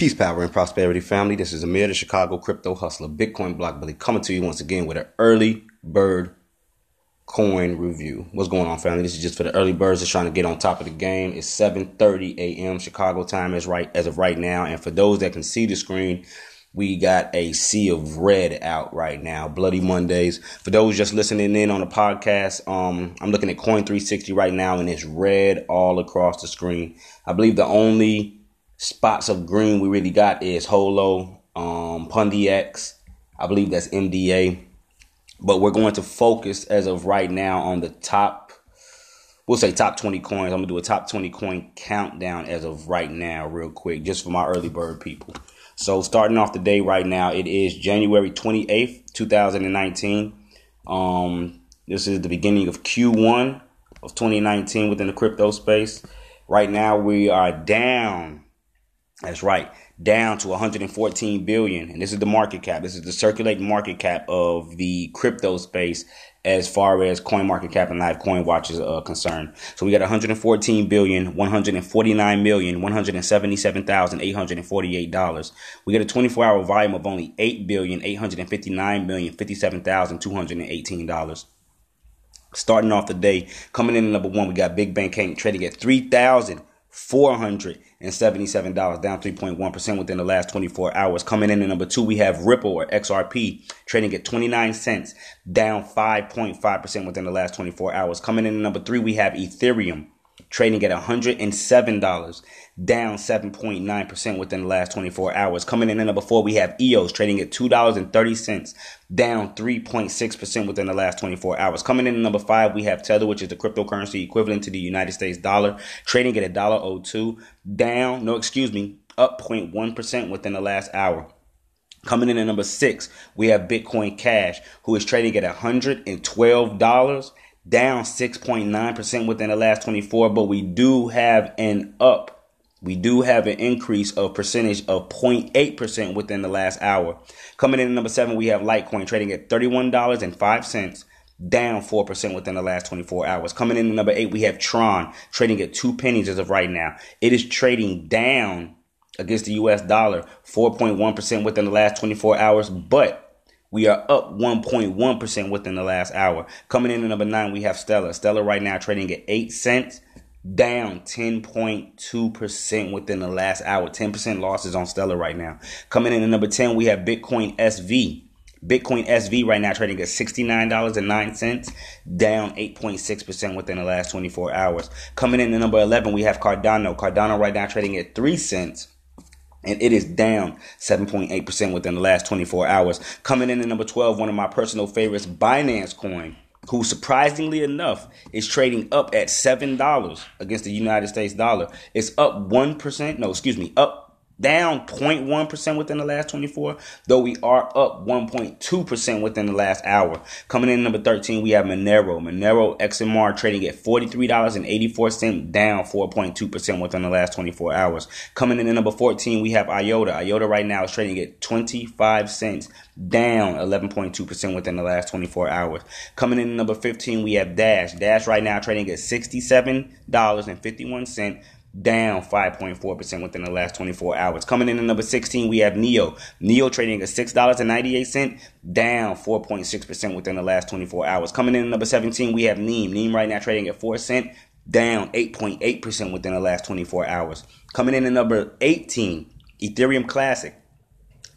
Peace, power, and prosperity, family. This is Amir, the Chicago crypto hustler, Bitcoin block bully, coming to you once again with an early bird coin review. What's going on, family? This is just for the early birds that's trying to get on top of the game. It's 7:30 a.m. Chicago time as right as of right now, and for those that can see the screen, we got a sea of red out right now. Bloody Mondays. For those just listening in on the podcast, um, I'm looking at Coin 360 right now, and it's red all across the screen. I believe the only spots of green we really got is Holo, um, X. I believe that's MDA. But we're going to focus as of right now on the top, we'll say top 20 coins. I'm going to do a top 20 coin countdown as of right now, real quick, just for my early bird people. So starting off the day right now, it is January 28th, 2019. Um, this is the beginning of Q1 of 2019 within the crypto space. Right now, we are down that's right, down to 114 billion, and this is the market cap. This is the circulating market cap of the crypto space as far as coin market cap and live coin watch is concerned. So we got 114 billion, 149 million, 177,848 dollars. We got a 24 hour volume of only 8 billion, 859 million, 57,218 dollars. Starting off the day, coming in at number one, we got Big Bank trading at 3,000. $477, down 3.1% within the last 24 hours. Coming in at number two, we have Ripple or XRP trading at 29 cents, down 5.5% within the last 24 hours. Coming in at number three, we have Ethereum trading at $107, down 7.9% within the last 24 hours. Coming in at number four, we have EOS trading at $2.30, down 3.6% within the last 24 hours. Coming in at number five, we have Tether, which is the cryptocurrency equivalent to the United States dollar, trading at $1.02, down, no, excuse me, up 0.1% within the last hour. Coming in at number six, we have Bitcoin Cash, who is trading at $112 down 6.9% within the last 24, but we do have an up. We do have an increase of percentage of 0.8% within the last hour. Coming in at number seven, we have Litecoin trading at $31.05, down 4% within the last 24 hours. Coming in at number eight, we have Tron trading at two pennies as of right now. It is trading down against the US dollar 4.1% within the last 24 hours, but we are up 1.1% within the last hour. Coming in at number nine, we have Stellar. Stellar right now trading at 8 cents, down 10.2% within the last hour. 10% losses on Stellar right now. Coming in at number 10, we have Bitcoin SV. Bitcoin SV right now trading at $69.09, down 8.6% within the last 24 hours. Coming in at number 11, we have Cardano. Cardano right now trading at 3 cents and it is down 7.8% within the last 24 hours. Coming in at number 12, one of my personal favorites, Binance Coin, who surprisingly enough is trading up at $7 against the United States dollar. It's up 1%, no, excuse me, up down 0.1% within the last 24, though we are up 1.2% within the last hour. Coming in number 13, we have Monero. Monero XMR trading at $43.84, down 4.2% within the last 24 hours. Coming in at number 14, we have IOTA. IOTA right now is trading at 25 cents, down 11.2% within the last 24 hours. Coming in at number 15, we have Dash. Dash right now trading at $67.51 down 5.4% within the last 24 hours. Coming in at number 16, we have NEO. NEO trading at $6.98, down 4.6% within the last 24 hours. Coming in at number 17, we have NEM. NEM right now trading at 4 cent, down 8.8% within the last 24 hours. Coming in at number 18, Ethereum Classic.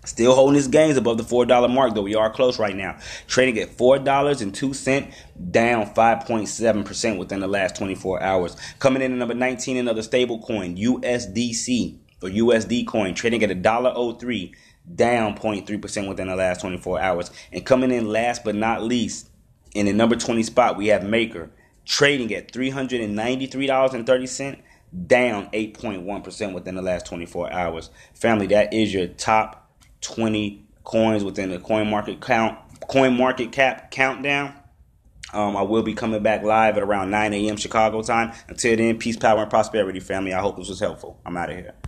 Still holding his gains above the $4 mark, though we are close right now. Trading at $4.02, down 5.7% within the last 24 hours. Coming in at number 19, another stable coin, USDC or USD coin, trading at $1.03, down 0.3% within the last 24 hours. And coming in last but not least, in the number 20 spot, we have Maker, trading at $393.30, down 8.1% within the last 24 hours. Family, that is your top 20 coins within the coin market count coin market cap countdown. Um, I will be coming back live at around 9 a.m. Chicago time. Until then, peace, power, and prosperity, family. I hope this was helpful. I'm out of here.